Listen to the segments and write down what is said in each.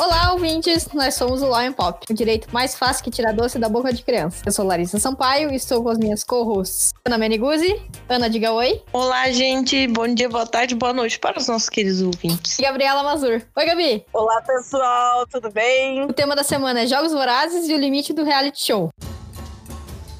Olá, ouvintes! Nós somos o Lion Pop, o direito mais fácil que tirar doce da boca de criança. Eu sou Larissa Sampaio e estou com as minhas co-hosts Ana Meneguzzi. Ana, diga oi. Olá, gente. Bom dia, boa tarde, boa noite para os nossos queridos ouvintes. E Gabriela Mazur. Oi, Gabi. Olá, pessoal. Tudo bem? O tema da semana é Jogos Vorazes e o limite do reality show.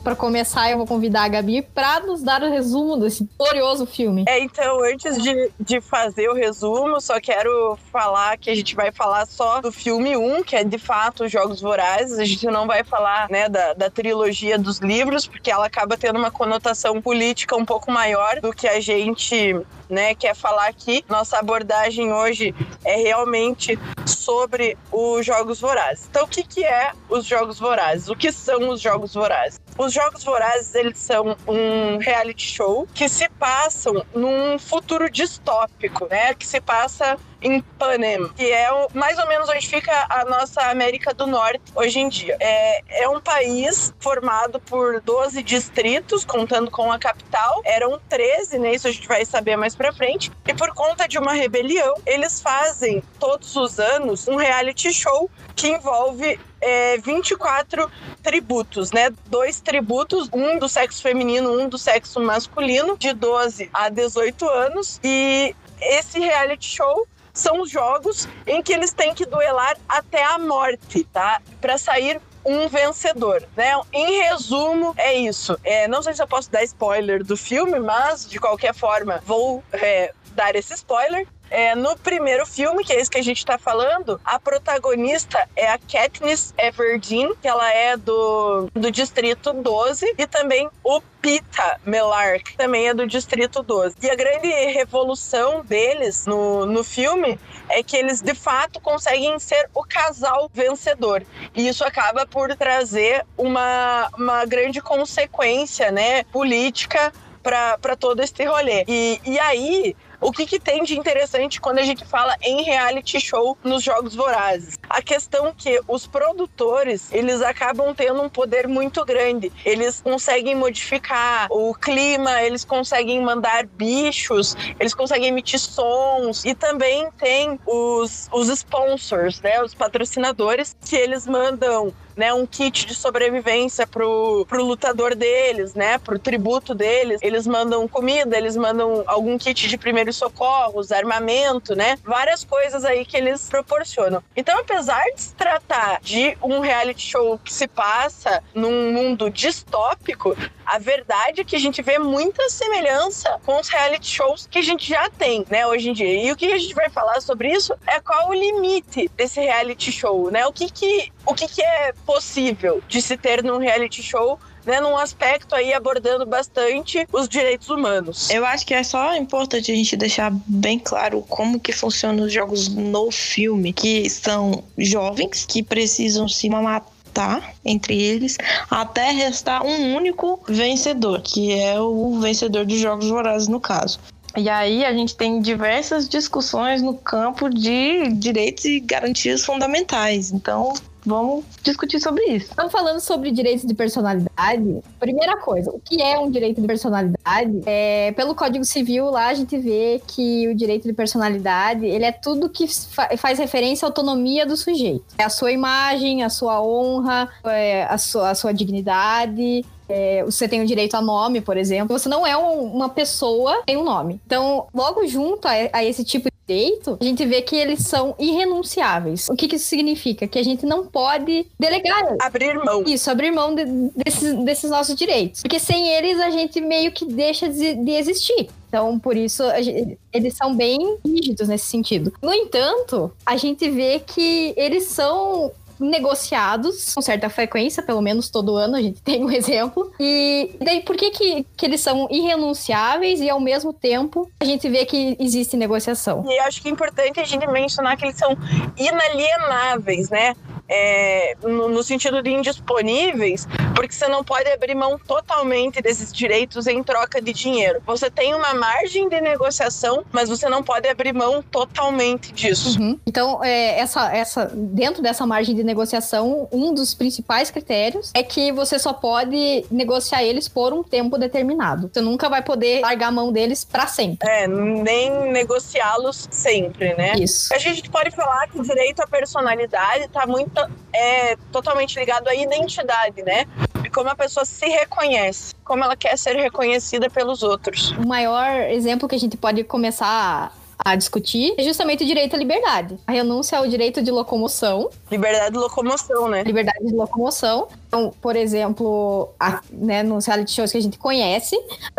Para começar, eu vou convidar a Gabi para nos dar o resumo desse glorioso filme. É, então, antes de, de fazer o resumo, só quero falar que a gente vai falar só do filme 1, que é de fato os Jogos Vorazes. A gente não vai falar, né, da, da trilogia dos livros, porque ela acaba tendo uma conotação política um pouco maior do que a gente né, quer falar aqui. Nossa abordagem hoje é realmente sobre os Jogos Vorazes. Então, o que, que é os Jogos Vorazes? O que são os Jogos Vorazes? Os Jogos Vorazes, eles são um reality show que se passam num futuro distópico, né? Que se passa em Panem, que é mais ou menos onde fica a nossa América do Norte hoje em dia. É, é um país formado por 12 distritos, contando com a capital. Eram 13, né? Isso a gente vai saber mais pra frente. E por conta de uma rebelião, eles fazem todos os anos um reality show que envolve é, 24 tributos, né? Dois tributos, um do sexo feminino, um do sexo masculino, de 12 a 18 anos. E esse reality show são os jogos em que eles têm que duelar até a morte, tá? Para sair um vencedor, né? Em resumo, é isso. É, não sei se eu posso dar spoiler do filme, mas de qualquer forma vou é, dar esse spoiler. É, no primeiro filme, que é esse que a gente tá falando, a protagonista é a Katniss Everdeen, que ela é do, do Distrito 12, e também o Pita Melark, que também é do Distrito 12. E a grande revolução deles no, no filme é que eles de fato conseguem ser o casal vencedor. E isso acaba por trazer uma, uma grande consequência né, política para todo esse rolê. E, e aí, o que, que tem de interessante quando a gente fala em reality show nos Jogos Vorazes? A questão que os produtores, eles acabam tendo um poder muito grande. Eles conseguem modificar o clima, eles conseguem mandar bichos, eles conseguem emitir sons e também tem os, os sponsors, né, os patrocinadores, que eles mandam né, um kit de sobrevivência pro, pro lutador deles, né, pro tributo deles. Eles mandam comida, eles mandam algum kit de primeiros socorros, armamento, né, várias coisas aí que eles proporcionam. Então, apesar de se tratar de um reality show que se passa num mundo distópico, a verdade é que a gente vê muita semelhança com os reality shows que a gente já tem, né, hoje em dia. E o que a gente vai falar sobre isso é qual o limite desse reality show, né? O que que, o que, que é possível de se ter num reality show né, num aspecto aí abordando bastante os direitos humanos. Eu acho que é só importante a gente deixar bem claro como que funcionam os jogos no filme, que são jovens que precisam se matar entre eles até restar um único vencedor, que é o vencedor dos jogos vorazes no caso. E aí a gente tem diversas discussões no campo de direitos e garantias fundamentais. Então, Vamos discutir sobre isso. Estamos falando sobre direitos de personalidade. Primeira coisa, o que é um direito de personalidade? É, pelo Código Civil, lá a gente vê que o direito de personalidade ele é tudo que fa faz referência à autonomia do sujeito. É a sua imagem, a sua honra, é a, a sua dignidade, é, você tem o direito a nome, por exemplo. Você não é um, uma pessoa, tem um nome. Então, logo junto a, a esse tipo de direito, a gente vê que eles são irrenunciáveis. O que, que isso significa? Que a gente não pode delegar. Abrir mão. Isso, abrir mão de, desses, desses nossos direitos. Porque sem eles, a gente meio que deixa de, de existir. Então, por isso, gente, eles são bem rígidos nesse sentido. No entanto, a gente vê que eles são negociados com certa frequência, pelo menos todo ano a gente tem um exemplo. E daí por que, que, que eles são irrenunciáveis e ao mesmo tempo a gente vê que existe negociação? E acho que é importante a gente mencionar que eles são inalienáveis, né? É, no, no, sentido de indisponíveis, porque você não pode abrir mão totalmente desses direitos em troca de dinheiro. Você tem uma margem de negociação, mas você não pode abrir mão totalmente disso. Uhum. Então, é, essa, essa, dentro dessa margem de negociação, um dos principais critérios é que você só pode negociar eles por um tempo determinado. Você nunca vai poder largar a mão deles para sempre. É, nem negociá-los sempre, né? Isso. A gente pode falar que o direito à personalidade está muito é totalmente ligado à identidade, né? E como a pessoa se reconhece, como ela quer ser reconhecida pelos outros. O maior exemplo que a gente pode começar a discutir é justamente o direito à liberdade. A renúncia ao direito de locomoção. Liberdade de locomoção, né? Liberdade de locomoção. Então, por exemplo, a, né, nos reality shows que a gente conhece,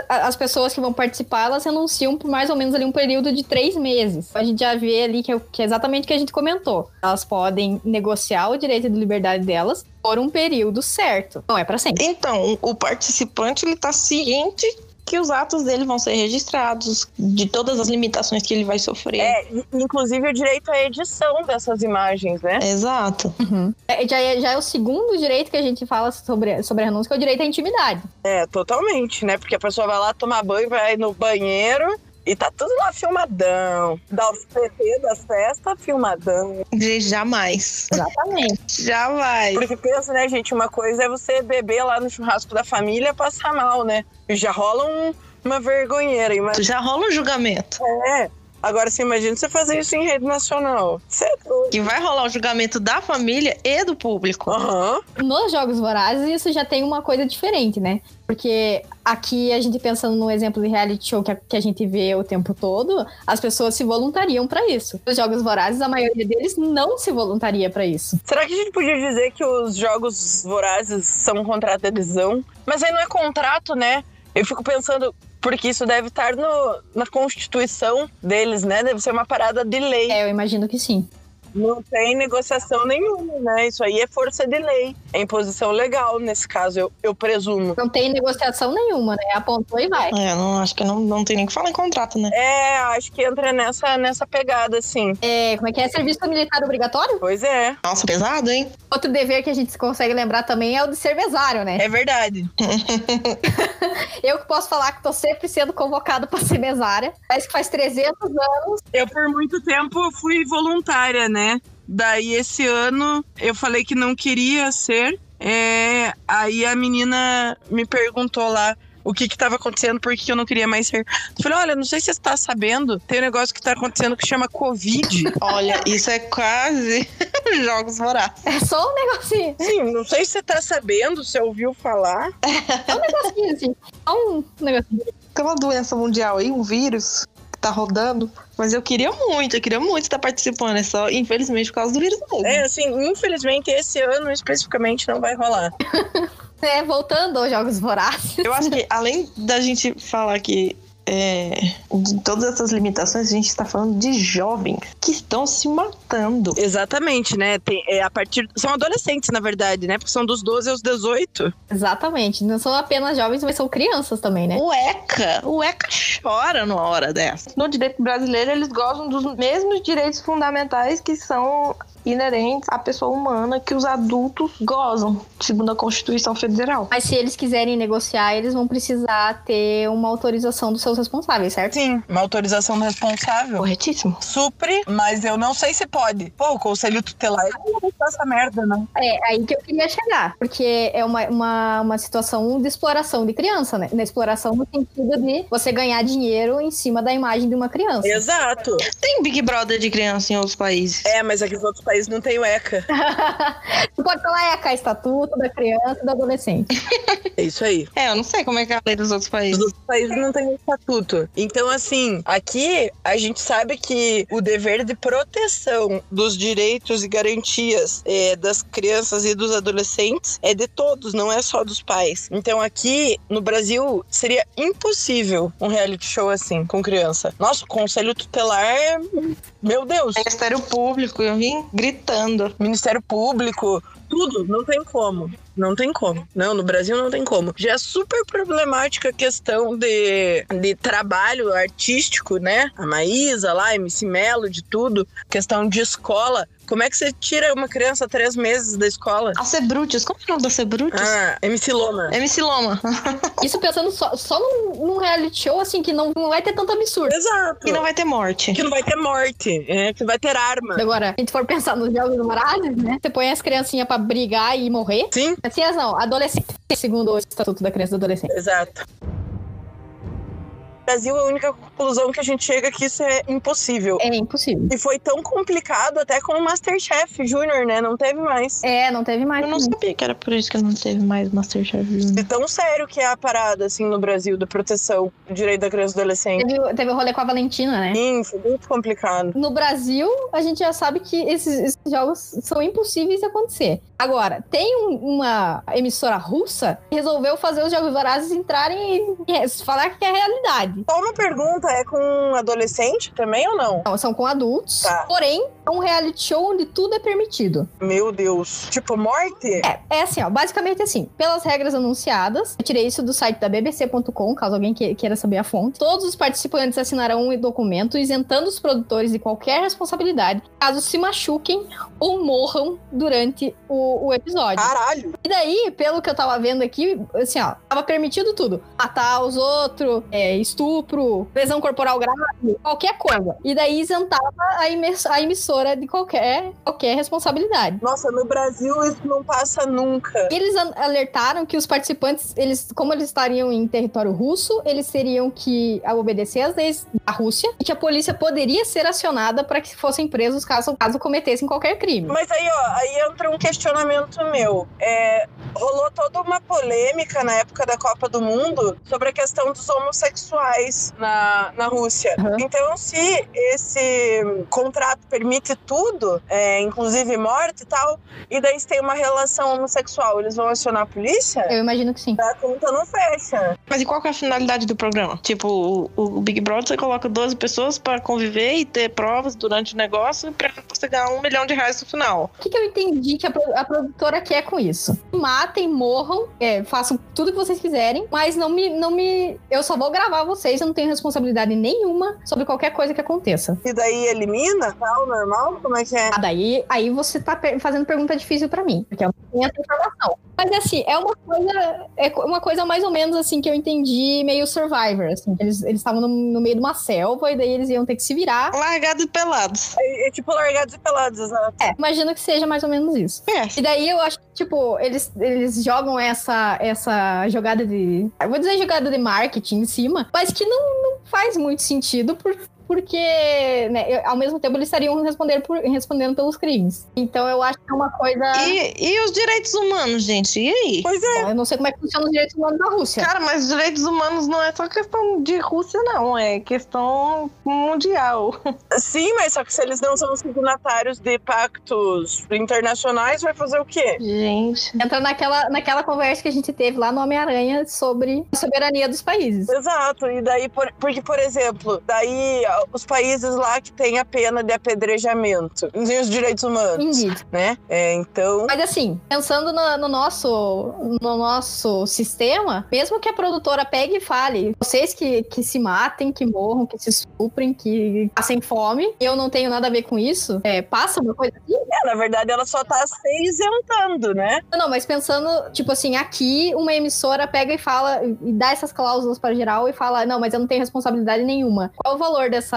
a, as pessoas que vão participar, elas renunciam por mais ou menos ali um período de três meses. A gente já vê ali que é, que é exatamente o que a gente comentou. Elas podem negociar o direito de liberdade delas por um período certo. Não é para sempre. Então, o participante ele tá ciente que os atos dele vão ser registrados, de todas as limitações que ele vai sofrer. É, inclusive o direito à edição dessas imagens, né? Exato. Uhum. É, já, é, já é o segundo direito que a gente fala sobre, sobre a renúncia, que é o direito à intimidade. É, totalmente, né? Porque a pessoa vai lá tomar banho, vai no banheiro, e tá tudo lá filmadão. Dá os PT das festas, filmadão. Jamais. Exatamente. Jamais. Porque pensa, né, gente? Uma coisa é você beber lá no churrasco da família passar mal, né? E já rola um, uma vergonheira. Mas... Já rola um julgamento. É. Agora, você imagina você fazer isso em rede nacional. Você é Que vai rolar o julgamento da família e do público. Uhum. Nos Jogos Vorazes, isso já tem uma coisa diferente, né? Porque aqui, a gente pensando no exemplo de reality show que a, que a gente vê o tempo todo, as pessoas se voluntariam para isso. Os Jogos Vorazes, a maioria deles não se voluntaria para isso. Será que a gente podia dizer que os Jogos Vorazes são um contrato de adesão? Mas aí não é contrato, né? Eu fico pensando, porque isso deve estar no, na constituição deles, né? Deve ser uma parada de lei. É, eu imagino que sim. Não tem negociação nenhuma, né? Isso aí é força de lei. É imposição legal, nesse caso, eu, eu presumo. Não tem negociação nenhuma, né? Apontou e vai. É, não, acho que não, não tem nem que falar em contrato, né? É, acho que entra nessa, nessa pegada, assim. É, como é que é? Serviço militar obrigatório? Pois é. Nossa, pesado, hein? Outro dever que a gente consegue lembrar também é o de ser mesário, né? É verdade. eu que posso falar que tô sempre sendo convocado para ser mesária. Parece que faz 300 anos. Eu, por muito tempo, fui voluntária, né? Daí, esse ano, eu falei que não queria ser. É... Aí a menina me perguntou lá o que estava acontecendo, por que eu não queria mais ser. Eu falei, olha, não sei se você está sabendo, tem um negócio que está acontecendo que chama Covid. olha, isso é quase jogos vorazes. É só um negocinho. Sim, não sei se você está sabendo, se ouviu falar. É um negocinho, assim. Só um negocinho. Tem uma doença mundial aí, um vírus, tá rodando. Mas eu queria muito, eu queria muito estar participando. É só, infelizmente, por causa do vírus mesmo. É, assim, infelizmente, esse ano especificamente não vai rolar. é, voltando aos Jogos Vorazes. Eu acho que, além da gente falar que é, de todas essas limitações, a gente está falando de jovens que estão se matando. Exatamente, né? Tem, é, a partir São adolescentes, na verdade, né? Porque são dos 12 aos 18. Exatamente. Não são apenas jovens, mas são crianças também, né? O ECA, o ECA chora numa hora dessa. No direito brasileiro, eles gozam dos mesmos direitos fundamentais que são inerentes à pessoa humana que os adultos gozam, segundo a Constituição Federal. Mas se eles quiserem negociar, eles vão precisar ter uma autorização dos seus responsáveis, certo? Sim, uma autorização do responsável. Corretíssimo. Supre, mas eu não sei se pode. Pô, o conselho tutelar não essa merda, né? É, aí que eu queria chegar. Porque é uma, uma, uma situação de exploração de criança, né? Na exploração no sentido de você ganhar dinheiro em cima da imagem de uma criança. Exato. Tem Big Brother de criança em outros países. É, mas aqui nos outros país não tem o ECA. tu pode falar ECA, Estatuto da Criança e do Adolescente. É isso aí. É, eu não sei como é que é a lei dos outros países. Os outros países não tem estatuto. Então, assim, aqui a gente sabe que o dever de proteção dos direitos e garantias é, das crianças e dos adolescentes é de todos, não é só dos pais. Então, aqui no Brasil seria impossível um reality show assim, com criança. Nossa, o conselho tutelar é. Meu Deus! Ministério Público, eu vim gritando. Ministério Público, tudo, não tem como. Não tem como. Não, no Brasil não tem como. Já é super problemática a questão de, de trabalho artístico, né? A Maísa lá, MC Melo, de tudo. Questão de escola Como é que você tira uma criança três meses da escola? A Cebrutes, como é o nome da Cebrutes? Ah, MC Loma. MC Loma. Isso pensando só, só num, num reality show, assim, que não, não vai ter tanto absurdo. Exato. E não vai ter morte. Que não vai ter morte, é, que vai ter arma. Agora, se a gente for pensar nos jogos Vorazes, né? Você põe as criancinhas pra brigar e morrer. Sim, Assim, as não, adolescente, segundo o Estatuto da Criança e do Adolescente. exato. Brasil, a única conclusão que a gente chega é que isso é impossível. É impossível. E foi tão complicado até com o Masterchef Júnior, né? Não teve mais. É, não teve mais. Eu não sabia que era por isso que não teve mais Masterchef Junior. De tão sério que é a parada, assim, no Brasil, da proteção do direito da criança e do adolescente. Teve, teve o rolê com a Valentina, né? Sim, foi muito complicado. No Brasil, a gente já sabe que esses, esses jogos são impossíveis de acontecer. Agora, tem um- uma emissora russa que resolveu fazer os jogos vorazes entrarem e, e falar que é realidade. Só uma pergunta, é com adolescente também ou não? Não, são com adultos, Tá. porém, um reality show onde tudo é permitido. Meu Deus. Tipo, morte? É, é assim, ó, basicamente assim, pelas regras anunciadas, eu tirei isso do site da bbc.com, caso alguém que- queira saber a fonte. Todos os participantes assinarão um documento isentando os produtores de qualquer responsabilidade caso se machuquem ou morram durante o, o episódio. Caralho. E daí, pelo que eu tava vendo aqui, assim, ó, tava permitido tudo. Matar os outros, é, estupro, lesão corporal grave, qualquer coisa. E daí isentava a, emiss- de qualquer, qualquer responsabilidade. Nossa, no Brasil isso não passa nunca. Eles alertaram que os participantes, eles, como eles estariam em território russo, eles teriam que obedecer às leis da Rússia e que a polícia poderia ser acionada para que fossem presos caso, caso cometessem qualquer crime. Mas aí, ó, aí entra um questionamento meu. É, rolou toda uma polêmica na época da Copa do Mundo sobre a questão dos homossexuais na, na Rússia. Uhum. Então, se esse contrato permite tudo, é, inclusive morte e tal, e daí se tem uma relação homossexual, eles vão acionar a polícia? Eu imagino que sim. A conta não fecha. Mas e qual que é a finalidade do programa? Tipo, o, o Big Brother você coloca 12 pessoas pra conviver e ter provas durante o negócio pra você ganhar um milhão de reais no final. O que, que eu entendi que a, a produtora quer com isso? Matem, morram, é, façam tudo que vocês quiserem, mas não me, não me. Eu só vou gravar vocês, eu não tenho responsabilidade nenhuma sobre qualquer coisa que aconteça. E daí elimina, tal, normal? Como é que é? Ah, daí aí você tá per- fazendo pergunta difícil pra mim, porque eu não tenho essa informação. Mas assim, é uma coisa, é uma coisa mais ou menos assim que eu entendi meio Survivor, assim. Eles eles estavam no, no meio de uma selva e daí eles iam ter que se virar. Largados e pelados. É, é tipo largados e pelados, exato. É, imagino que seja mais ou menos isso. É. E daí eu acho que, tipo, eles, eles jogam essa, essa jogada de. Eu vou dizer jogada de marketing em cima, mas que não, não faz muito sentido por, porque, né, ao mesmo tempo eles estariam responder por- respondendo pelos crimes. Então eu acho que é uma coisa. E, e os direitos humanos, gente? E aí? Pois é. Eu não sei como é que funciona os direitos humanos da Rússia. Cara, mas os direitos humanos não é só questão de Rússia, não. É questão mundial. Sim, mas só que se eles não são signatários de pactos internacionais, vai fazer o quê? Gente. Entra naquela, naquela conversa que a gente teve lá no Homem-Aranha sobre a soberania dos países. Exato, e daí, por- porque, por exemplo, daí os países lá que têm a pena de apedrejamento e os direitos humanos, Indeed. né? É, então, Mas assim, pensando no, no nosso, no nosso sistema, mesmo que a produtora pegue e fale, vocês que, que se matem, que morram, que se estuprem, que passem fome, eu não tenho nada a ver com isso, é, passa uma coisa assim? é, na verdade, ela só tá se isentando, né? Não, mas pensando, tipo assim, aqui uma emissora pega e fala, e dá essas cláusulas para geral e fala, não, mas eu não tenho responsabilidade nenhuma. Qual o valor dessa,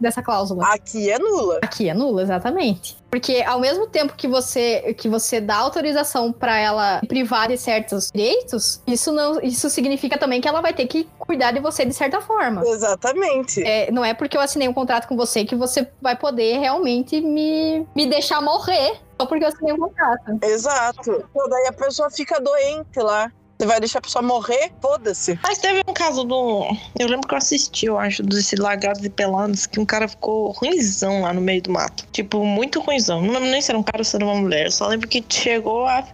dessa cláusula? Aqui é nula. Aqui é nula, exatamente. Porque ao mesmo tempo que você que você dá autorização pra ela privar de certos direitos, isso não isso significa também que ela vai ter que cuidar de você de certa forma. Exatamente. É, não é porque eu assinei um contrato com você que você vai poder realmente me, me deixar morrer só porque eu assinei um contrato. Exato. Então, daí a pessoa fica doente lá. Você vai deixar a pessoa morrer? Foda-se. Mas teve um caso do. Eu lembro que eu assisti, eu acho, desse Largados e Pelados, que um cara ficou ruimzão lá no meio do mato. Tipo, muito ruimzão. Não lembro nem se era um cara ou se era uma mulher. Eu só lembro que chegou a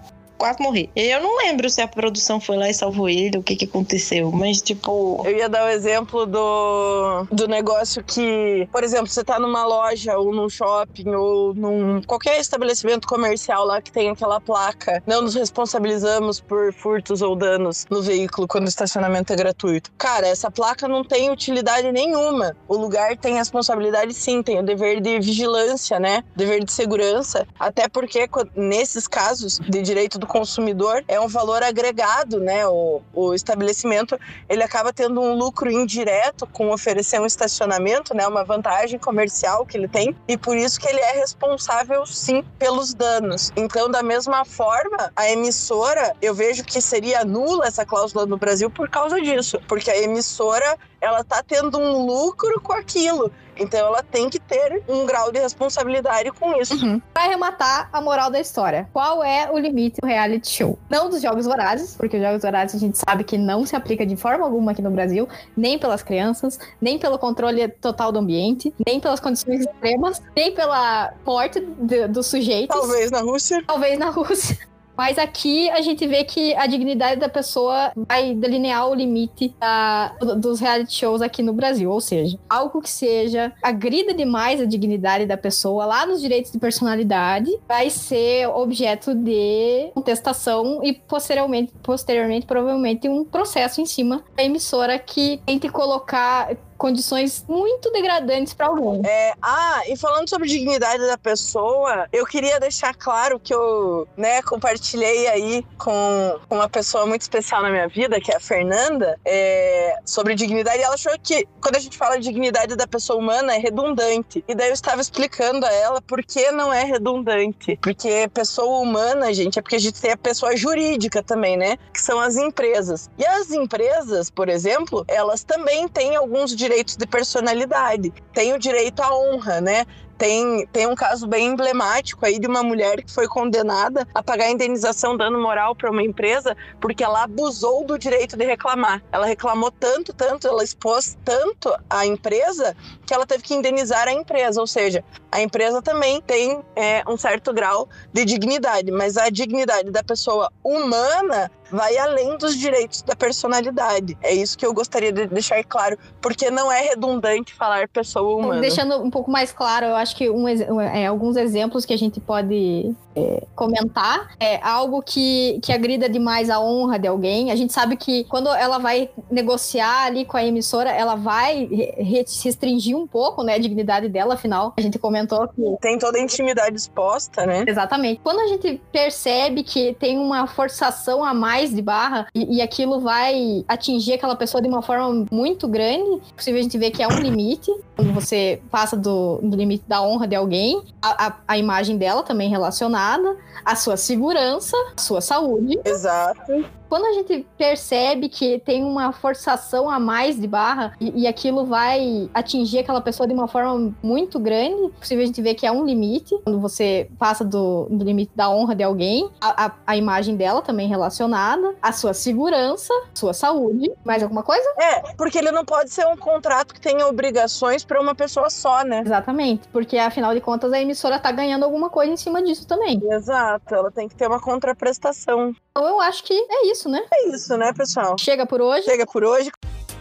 quase morrer. Eu não lembro se a produção foi lá e salvou ele, o que que aconteceu, mas tipo. Eu ia dar o exemplo do, do negócio que, por exemplo, você tá numa loja ou num shopping ou num qualquer estabelecimento comercial lá que tem aquela placa. Não nos responsabilizamos por furtos ou danos no veículo quando o estacionamento é gratuito. Cara, essa placa não tem utilidade nenhuma. O lugar tem responsabilidade sim, tem o dever de vigilância, né? Dever de segurança. Até porque nesses casos de direito do consumidor é um valor agregado, né? O, o estabelecimento ele acaba tendo um lucro indireto com oferecer um estacionamento, né? Uma vantagem comercial que ele tem e por isso que ele é responsável sim pelos danos. Então, da mesma forma, a emissora, eu vejo que seria nula essa cláusula no Brasil por causa disso, porque a emissora ela tá tendo um lucro com aquilo. Então ela tem que ter um grau de responsabilidade com isso. Uhum. Para arrematar a moral da história, qual é o limite do reality show? Não dos jogos vorazes, porque os jogos vorazes a gente sabe que não se aplica de forma alguma aqui no Brasil, nem pelas crianças, nem pelo controle total do ambiente, nem pelas condições extremas, nem pela porte dos sujeitos. Talvez na Rússia. Talvez na Rússia. Mas aqui a gente vê que a dignidade da pessoa vai delinear o limite da, dos reality shows aqui no Brasil. Ou seja, algo que seja agrida demais a dignidade da pessoa lá nos direitos de personalidade vai ser objeto de contestação e posteriormente, posteriormente provavelmente um processo em cima da emissora que tente colocar condições muito degradantes para alguém. É, ah, e falando sobre dignidade da pessoa, eu queria deixar claro que eu, né, compartilhei aí com, uma pessoa muito especial na minha vida, que é a Fernanda, é, sobre dignidade. Ela achou que quando a gente fala de dignidade da pessoa humana é redundante. E daí eu estava explicando a ela por que não é redundante. Porque pessoa humana, gente, é porque a gente tem a pessoa jurídica também, né? Que são as empresas. E as empresas, por exemplo, elas também têm alguns direitos direitos de personalidade, tem o direito à honra, né? Tem, tem um caso bem emblemático aí de uma mulher que foi condenada a pagar indenização dano moral para uma empresa porque ela abusou do direito de reclamar. Ela reclamou tanto, tanto, ela expôs tanto a empresa que ela teve que indenizar a empresa. Ou seja, a empresa também tem é, um certo grau de dignidade, mas a dignidade da pessoa humana vai além dos direitos da personalidade. É isso que eu gostaria de deixar claro, porque não é redundante falar pessoa humana. Deixando um pouco mais claro, eu acho que um, é, alguns exemplos que a gente pode é, comentar é algo que, que agrida demais a honra de alguém. A gente sabe que quando ela vai negociar ali com a emissora, ela vai restringir um pouco né, a dignidade dela, afinal, a gente comentou que. Tem toda a intimidade exposta, né? Exatamente. Quando a gente percebe que tem uma forçação a mais de barra e, e aquilo vai atingir aquela pessoa de uma forma muito grande, possível a gente ver que é um limite, quando você passa do, do limite da honra de alguém, a, a, a imagem dela também relacionada, a sua segurança, a sua saúde. Exato quando a gente percebe que tem uma forçação a mais de barra e, e, aquilo vai atingir aquela pessoa de uma forma muito grande, possível a gente ver que é um limite, quando você passa do, do limite da honra de alguém, a, a, a, imagem dela também relacionada, a sua segurança, sua saúde. Mais alguma coisa? É, porque ele não pode ser um contrato que tenha obrigações para uma pessoa só, né? Exatamente, porque afinal de contas a emissora tá ganhando alguma coisa em cima disso também. Exato, ela tem que ter uma contraprestação. Então eu acho que é isso, né? É isso, né, pessoal? Chega por hoje. Chega por hoje.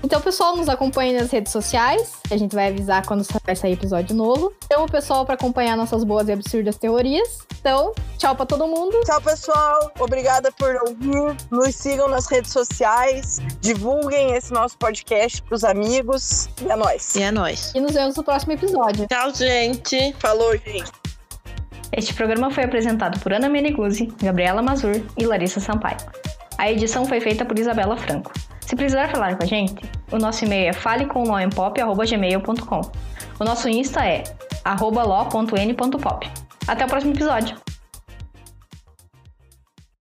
Então, pessoal, nos acompanhe nas redes sociais. A gente vai avisar quando vai sair episódio novo. Então, o pessoal para acompanhar nossas boas e absurdas teorias. Então, tchau para todo mundo. Tchau, pessoal. Obrigada por ouvir. Nos sigam nas redes sociais. Divulguem esse nosso podcast pros amigos. E é nóis. E é nóis. E nos vemos no próximo episódio. Tchau, gente. Falou, gente. Este programa foi apresentado por Ana Meneguzzi, Gabriela Mazur e Larissa Sampaio. A edição foi feita por Isabela Franco. Se precisar falar com a gente, o nosso e-mail é falecomloempop.gmail.com. O nosso Insta é lo.n.pop. Até o próximo episódio!